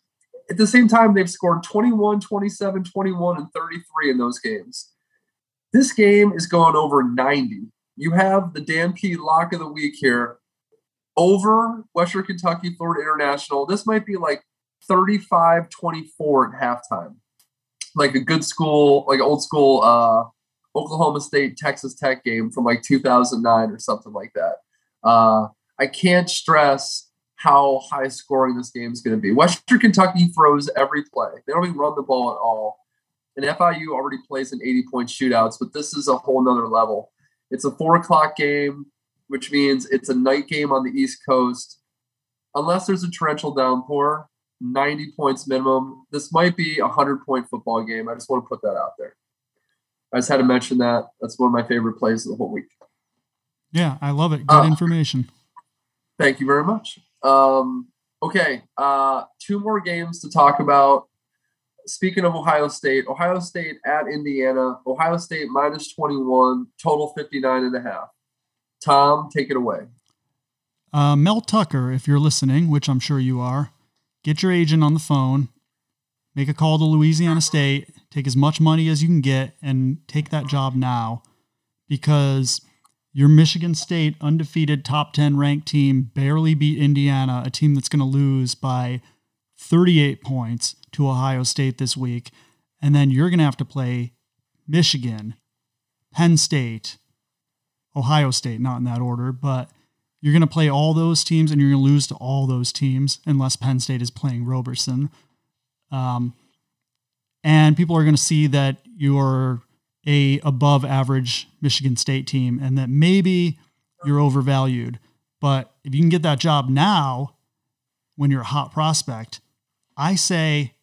at the same time, they've scored 21, 27, 21, and 33 in those games. This game is going over 90. You have the Dan P lock of the week here over Western Kentucky, Florida International. This might be like 35 24 at halftime. Like a good school, like old school uh, Oklahoma State, Texas Tech game from like 2009 or something like that. Uh, I can't stress how high scoring this game is going to be. Western Kentucky throws every play. They don't even run the ball at all. And FIU already plays in 80 point shootouts, but this is a whole nother level. It's a four o'clock game, which means it's a night game on the East Coast. Unless there's a torrential downpour, 90 points minimum. This might be a 100 point football game. I just want to put that out there. I just had to mention that. That's one of my favorite plays of the whole week. Yeah, I love it. Good uh, information. Thank you very much. Um, okay, uh, two more games to talk about. Speaking of Ohio State, Ohio State at Indiana, Ohio State minus 21, total 59 and a half. Tom, take it away. Uh, Mel Tucker, if you're listening, which I'm sure you are, get your agent on the phone, make a call to Louisiana State, take as much money as you can get, and take that job now because your Michigan State undefeated top 10 ranked team barely beat Indiana, a team that's going to lose by 38 points to Ohio State this week. And then you're going to have to play Michigan, Penn State, Ohio State, not in that order, but you're going to play all those teams and you're going to lose to all those teams unless Penn State is playing Roberson. Um, and people are going to see that you're a above average Michigan State team and that maybe you're overvalued. But if you can get that job now when you're a hot prospect, I say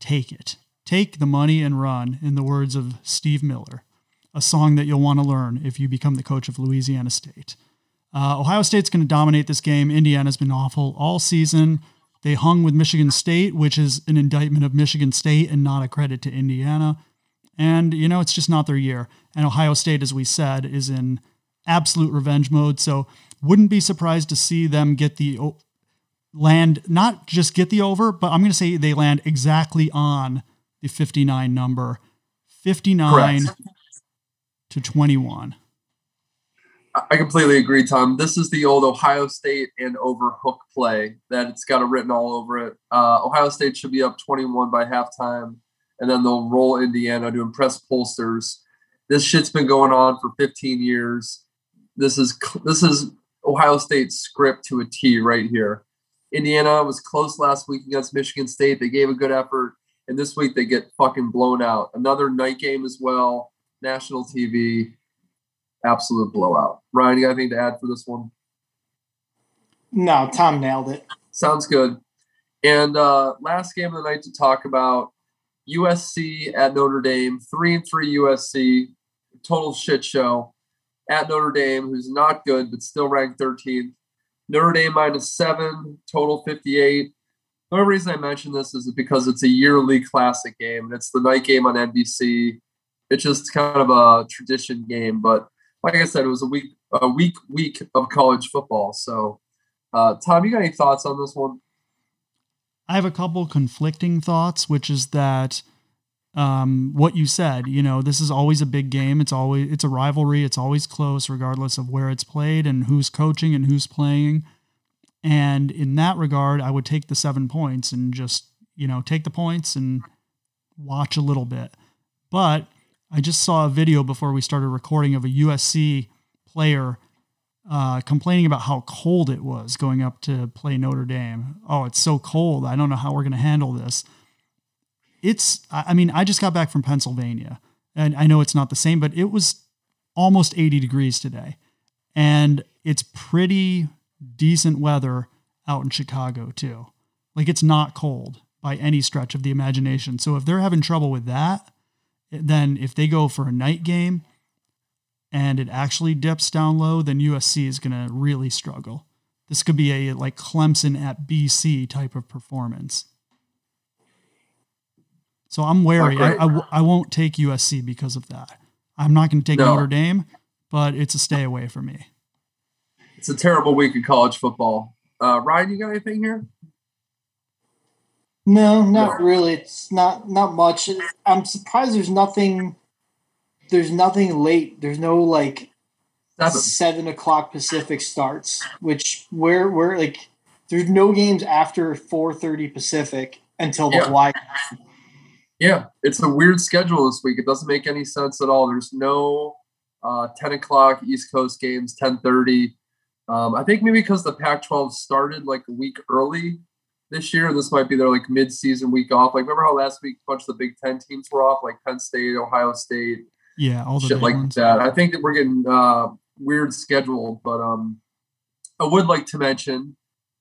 take it. Take the money and run, in the words of Steve Miller, a song that you'll want to learn if you become the coach of Louisiana State. Uh, Ohio State's going to dominate this game. Indiana's been awful all season. They hung with Michigan State, which is an indictment of Michigan State and not a credit to Indiana. And, you know, it's just not their year. And Ohio State, as we said, is in absolute revenge mode. So wouldn't be surprised to see them get the land, not just get the over, but I'm going to say they land exactly on the 59 number 59 Correct. to 21. I completely agree, Tom. This is the old Ohio State and over hook play that it's got it written all over it. Uh, Ohio State should be up 21 by halftime and then they'll roll Indiana to impress pollsters. This shit's been going on for 15 years. This is this is Ohio State's script to a T right here. Indiana was close last week against Michigan State. They gave a good effort, and this week they get fucking blown out. Another night game as well, national TV, absolute blowout. Ryan, you got anything to add for this one? No, Tom nailed it. Sounds good. And uh, last game of the night to talk about USC at Notre Dame, three and three USC, total shit show. At Notre Dame, who's not good but still ranked 13th. Notre Dame minus seven, total 58. The only reason I mention this is because it's a yearly classic game and it's the night game on NBC. It's just kind of a tradition game, but like I said, it was a week a week week of college football. So, uh, Tom, you got any thoughts on this one? I have a couple conflicting thoughts, which is that um, what you said, you know, this is always a big game. It's always it's a rivalry. It's always close, regardless of where it's played and who's coaching and who's playing. And in that regard, I would take the seven points and just you know take the points and watch a little bit. But I just saw a video before we started recording of a USC player uh, complaining about how cold it was going up to play Notre Dame. Oh, it's so cold. I don't know how we're going to handle this. It's, I mean, I just got back from Pennsylvania and I know it's not the same, but it was almost 80 degrees today. And it's pretty decent weather out in Chicago too. Like it's not cold by any stretch of the imagination. So if they're having trouble with that, then if they go for a night game, and it actually dips down low, then USC is going to really struggle. This could be a like Clemson at BC type of performance. So I'm wary. I, I, I, won't take USC because of that. I'm not going to take no. Notre Dame, but it's a stay away for me. It's a terrible week of college football. Uh, Ryan, you got anything here? No, not no. really. It's not not much. I'm surprised there's nothing there's nothing late. There's no like seven, seven o'clock Pacific starts, which where where like there's no games after four thirty Pacific until the yeah. Hawaii. Yeah, it's a weird schedule this week. It doesn't make any sense at all. There's no uh, ten o'clock East Coast games, ten thirty. Um, I think maybe because the Pac-12 started like a week early this year. This might be their like mid-season week off. Like remember how last week a bunch of the Big Ten teams were off, like Penn State, Ohio State, yeah, all the shit like ones. that. I think that we're getting uh, weird schedule, but um, I would like to mention.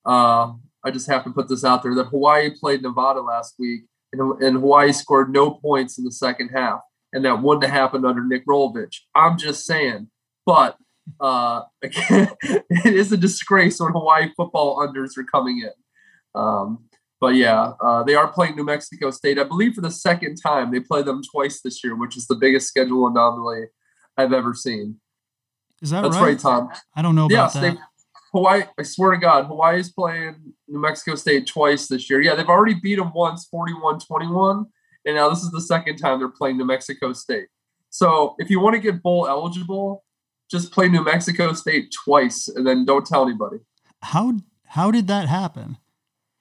Uh, I just have to put this out there that Hawaii played Nevada last week, and, and Hawaii scored no points in the second half, and that wouldn't have happened under Nick Rolovich. I'm just saying, but uh, it is a disgrace when Hawaii football unders are coming in. Um, but yeah, uh, they are playing New Mexico State, I believe, for the second time. They play them twice this year, which is the biggest schedule anomaly I've ever seen. Is that That's right? right, Tom. I don't know Yes, about they that. Hawaii. I swear to God, Hawaii is playing New Mexico State twice this year. Yeah, they've already beat them once, 41-21, and now this is the second time they're playing New Mexico State. So if you want to get bowl eligible, just play New Mexico State twice, and then don't tell anybody. How how did that happen?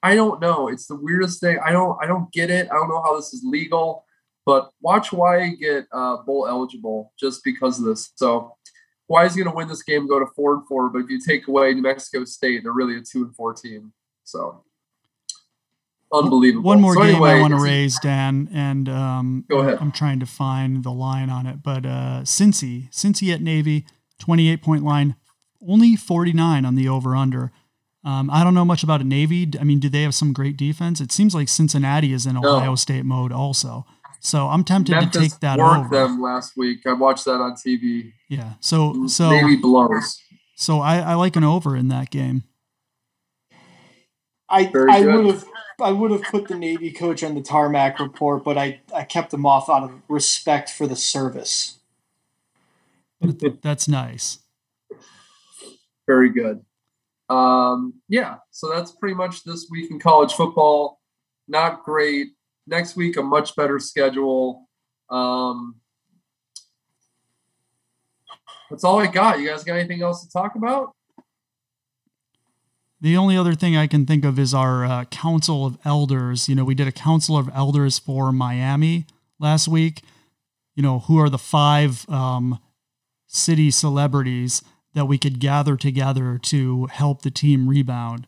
I don't know. It's the weirdest thing. I don't. I don't get it. I don't know how this is legal. But watch Hawaii get uh, bowl eligible just because of this. So Hawaii's going to win this game, go to four and four. But if you take away New Mexico State, they're really a two and four team. So unbelievable. One more so game anyway, I want to raise, Dan, and um, Go ahead. I'm trying to find the line on it, but uh, Cincy, Cincy at Navy, 28 point line, only 49 on the over under. Um, I don't know much about a Navy. I mean, do they have some great defense? It seems like Cincinnati is in No. Ohio State mode also. So I'm tempted Memphis to take that worked over. them last week. I watched that on TV. Yeah. So so Navy blows. so I, I like an over in that game. I Very I would have I would have put the Navy coach on the tarmac report, but I, I kept him off out of respect for the service. That's nice. Very good. Um, yeah, so that's pretty much this week in college football. Not great. Next week, a much better schedule. Um, that's all I got. You guys got anything else to talk about? The only other thing I can think of is our uh, Council of Elders. You know, we did a Council of Elders for Miami last week. You know, who are the five um, city celebrities that we could gather together to help the team rebound?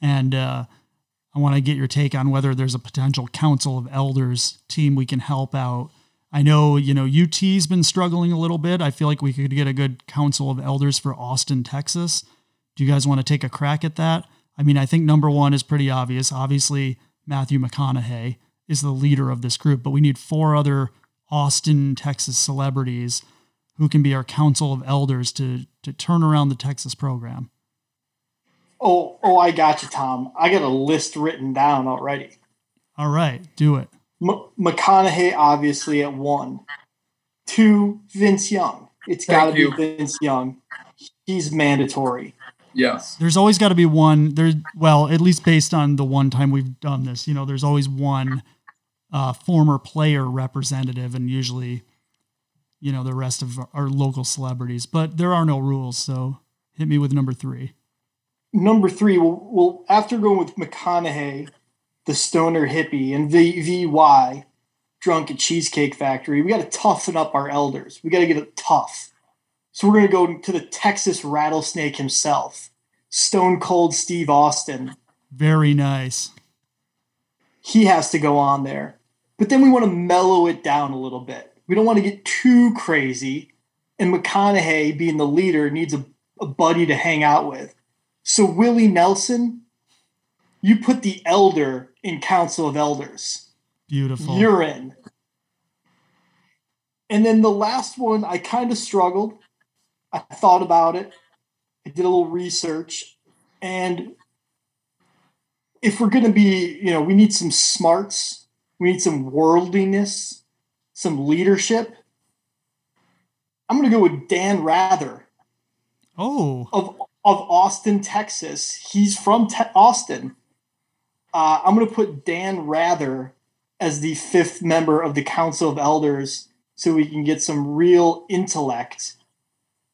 And uh, I want to get your take on whether there's a potential Council of Elders team we can help out. I know, you know, UT's been struggling a little bit. I feel like we could get a good Council of Elders for Austin, Texas. Do you guys want to take a crack at that? I mean, I think number one is pretty obvious. Obviously, Matthew McConaughey is the leader of this group, but we need four other Austin, Texas celebrities who can be our council of elders to to turn around the Texas program. Oh oh, I got you, Tom. I got a list written down already. All right, do it. M- McConaughey obviously at one. Two, Vince Young. It's got to Thank be. Vince Young. He's mandatory. Yes. There's always got to be one. There, well, at least based on the one time we've done this, you know, there's always one uh, former player representative, and usually, you know, the rest of our local celebrities. But there are no rules, so hit me with number three. Number three, well, well after going with McConaughey, the stoner hippie, and V- VY, drunk at Cheesecake Factory, we got to toughen up our elders. We got to get it tough. So we're going to go to the Texas rattlesnake himself, Stone Cold Steve Austin. Very nice. He has to go on there. But then we want to mellow it down a little bit. We don't want to get too crazy. And McConaughey, being the leader, needs a, a buddy to hang out with. So Willie Nelson, you put the elder in Council of Elders. Beautiful. You're in. And then the last one, I kind of struggled. I thought about it. I did a little research. And if we're going to be, you know, we need some smarts, we need some worldliness, some leadership. I'm going to go with Dan Rather oh, of of Austin, Texas. He's from Te- Austin. Uh, I'm going to put Dan Rather as the fifth member of the Council of Elders, so we can get some real intellect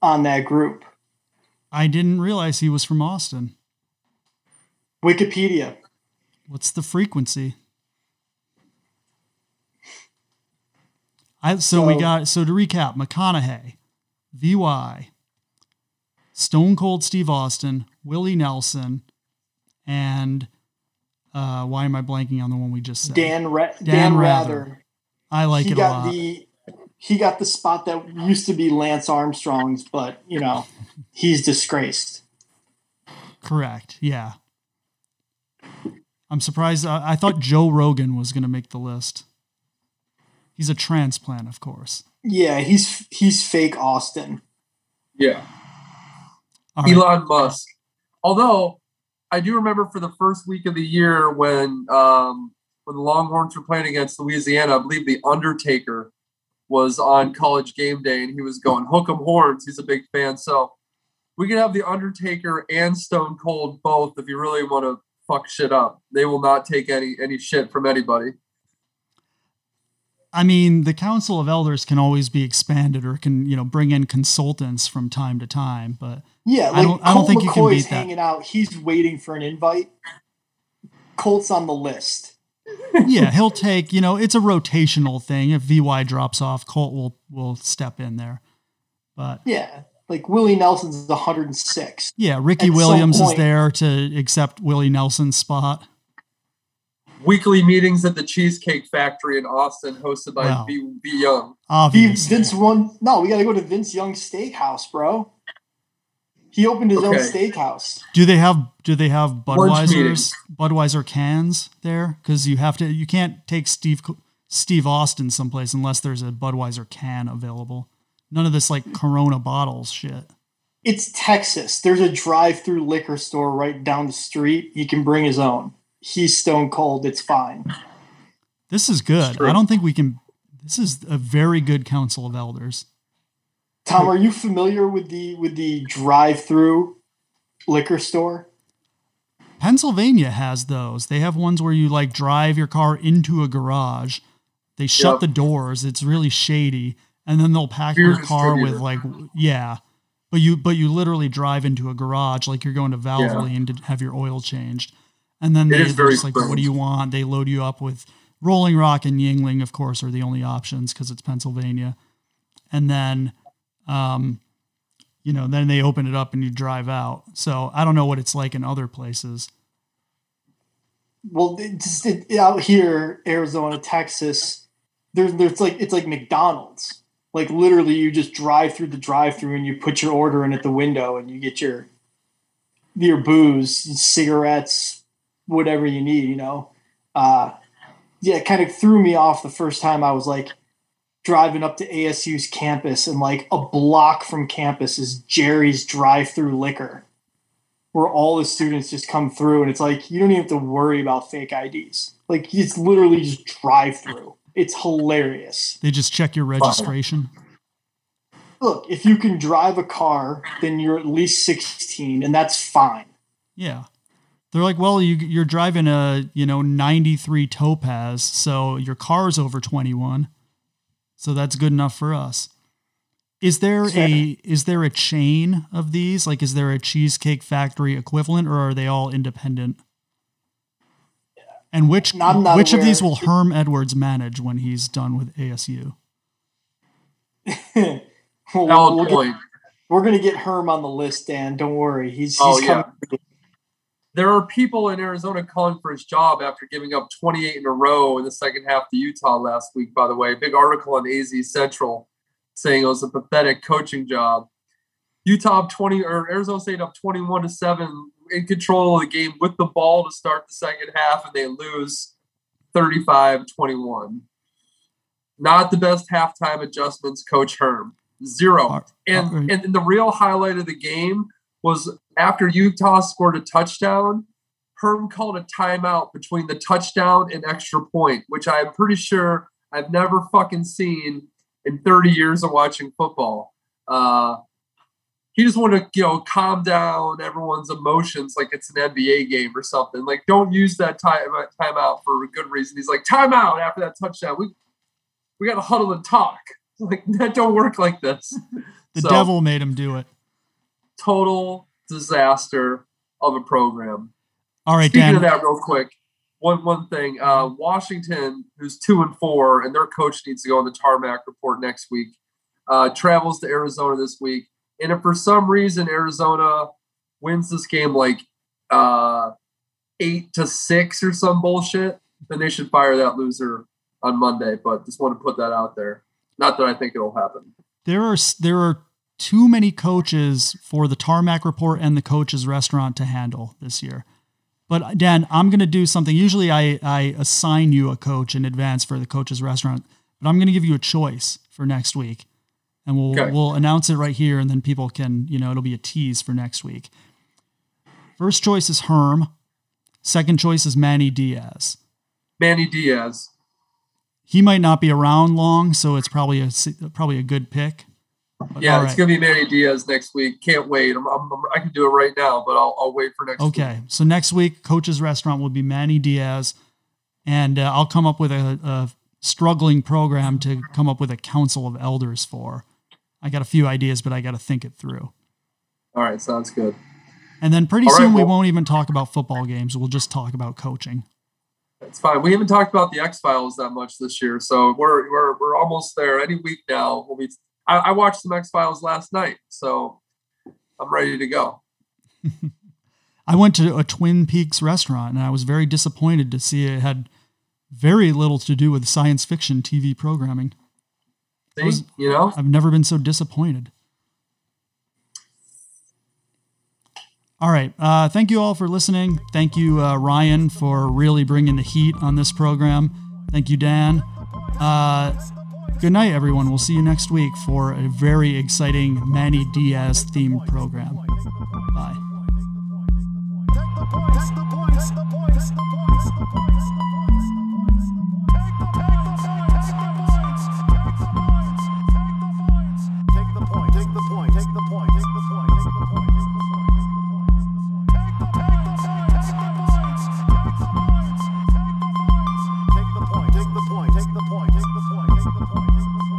on that group. I didn't realize he was from Austin. Wikipedia. What's the frequency? I so, we got so to recap: McConaughey, VY, Stone Cold Steve Austin, Willie Nelson, and uh, why am I blanking on the one we just said? Dan Ra- Dan, Dan Rather. Rather. I like he it a got lot. the he got the spot that used to be Lance Armstrong's, but you know he's disgraced. Correct. Yeah. I'm surprised. I, I thought Joe Rogan was going to make the list. He's a transplant, of course. Yeah, he's he's fake Austin. Yeah. right. Elon Musk. Although I do remember for the first week of the year when um, when the Longhorns were playing against Louisiana, I believe the Undertaker was on College Game Day, and he was going hook 'em horns. He's a big fan, so we can have the Undertaker and Stone Cold both if you really want to fuck shit up. They will not take any any shit from anybody. I mean, the Council of Elders can always be expanded or can, you know, bring in consultants from time to time, but yeah, like I don't, I don't think McCoy's you can beat hanging that. out. He's waiting for an invite. Colt's on the list. yeah, he'll take, you know, it's a rotational thing. If VY drops off, Colt will will step in there. But Yeah. Like Willie Nelson's 106. Yeah, Ricky At Williams is there to accept Willie Nelson's spot weekly meetings at the Cheesecake Factory in Austin, hosted by wow. V, v Young. Obviously. Vince one. No, we got to go to Vince Young's Steakhouse, bro. He opened his okay. own steakhouse. Do they have Do they have Budweiser's Budweiser cans there? Because you have to. You can't take Steve Steve Austin someplace unless there's a Budweiser can available. None of this like Corona bottles shit. It's Texas. There's a drive-through liquor store right down the street. He can bring his own he's stone cold. It's fine. This is good. I don't think we can. This is a very good council of elders. Tom, are you familiar with the with the drive-through liquor store? Pennsylvania has those. They have ones where you like drive your car into a garage. They shut yep. the doors. It's really shady, and then they'll pack Beer your car with like yeah. But you but you literally drive into a garage like you're going to Valvoline yeah. to have your oil changed. And then they, are just like, what do you want? They load you up with Rolling Rock and Yuengling, of course, are the only options because it's Pennsylvania. And then, um, you know, then they open it up and you drive out. So I don't know what it's like in other places. Well, just it, out here, Arizona, Texas, there's there's like it's like McDonald's. Like literally, you just drive through the drive-through and you put your order in at the window and you get your your booze, cigarettes, whatever you need, you know. Uh, yeah, it kind of threw me off the first time I was like driving up to ASU's campus and like a block from campus is Jerry's drive through liquor where all the students just come through and it's like you don't even have to worry about fake IDs. Like it's literally just drive through. It's hilarious. They just check your registration. Look, if you can drive a car, then you're at least 16 and that's fine. Yeah. They're like, well, you, you're driving a you know '93 Topaz, so your car's over 21, so that's good enough for us. Is there a is there a chain of these? Like, is there a Cheesecake Factory equivalent, or are they all independent? And which which aware. of these will Herm Edwards manage when he's done with ASU? well, we'll get, we're going to get Herm on the list, Dan. Don't worry. He's, oh, he's oh, coming. Yeah there are people in Arizona calling for his job after giving up 28 in a row in the second half to Utah last week, by the way. Big article on AZ Central saying it was a pathetic coaching job. Utah up 20 or Arizona State up 21 to 7 in control of the game with the ball to start the second half and they lose 35-21. Not the best halftime adjustments, Coach Herm. Zero. Uh, uh, and, uh, and the real highlight of the game was after Utah scored a touchdown, Herm called a timeout between the touchdown and extra point, which I'm pretty sure I've never fucking seen in 30 years of watching football. Uh, he just wanted to, you know, calm down everyone's emotions like it's an NBA game or something. Like, don't use that time timeout for a good reason. He's like, timeout after that touchdown. We we got to huddle and talk. Like that don't work like this. The so, devil made him do it total disaster of a program. All right, Speaking Dan. of that, real quick, one one thing. Uh, Washington, who's two and four, and their coach needs to go on the tarmac report next week. Uh, travels to Arizona this week, and if for some reason Arizona wins this game like uh, eight to six or some bullshit, then they should fire that loser on Monday. But just want to put that out there. Not that I think it'll happen. There are there are too many coaches for the tarmac report and the coach's restaurant to handle this year. But Dan, I'm going to do something. Usually I, I assign you a coach in advance for the coach's restaurant, but I'm going to give you a choice for next week. and we'll okay. we'll announce it right here, and then people can you know it'll be a tease for next week. First choice is Herm. Second choice is Manny Diaz. Manny Diaz. He might not be around long, so it's probably a probably a good pick. Yeah, it's gonna be Manny Diaz next week. Can't wait. I'm, I'm, i can do it right now, but I'll, I'll wait for next. Week. Okay, week. so next week, Coach's Restaurant will be Manny Diaz, and uh, I'll come up with a, a struggling program to come up with a council of elders for. I got a few ideas, but I got to think it through. All right, sounds good. And then pretty All soon right, well, we won't even talk about football games. We'll just talk about coaching. It's fine. We haven't talked about the X Files that much this year, so we're we're we're almost there. Any week now, we'll be. I, I watched some X Files last night, so I'm ready to go. I went to a Twin Peaks restaurant, and I was very disappointed to see it had very little to do with science fiction TV programming. See, was, you know, I've never been so disappointed. All right. Uh, thank you all for listening. Thank you, uh, Ryan, for really bringing the heat on this program. Thank you, Dan. Uh, Good night, everyone. We'll see you next week for a very exciting Manny Diaz themed program. Bye. Take the point. the point. Take the point. Take the point. Take the point.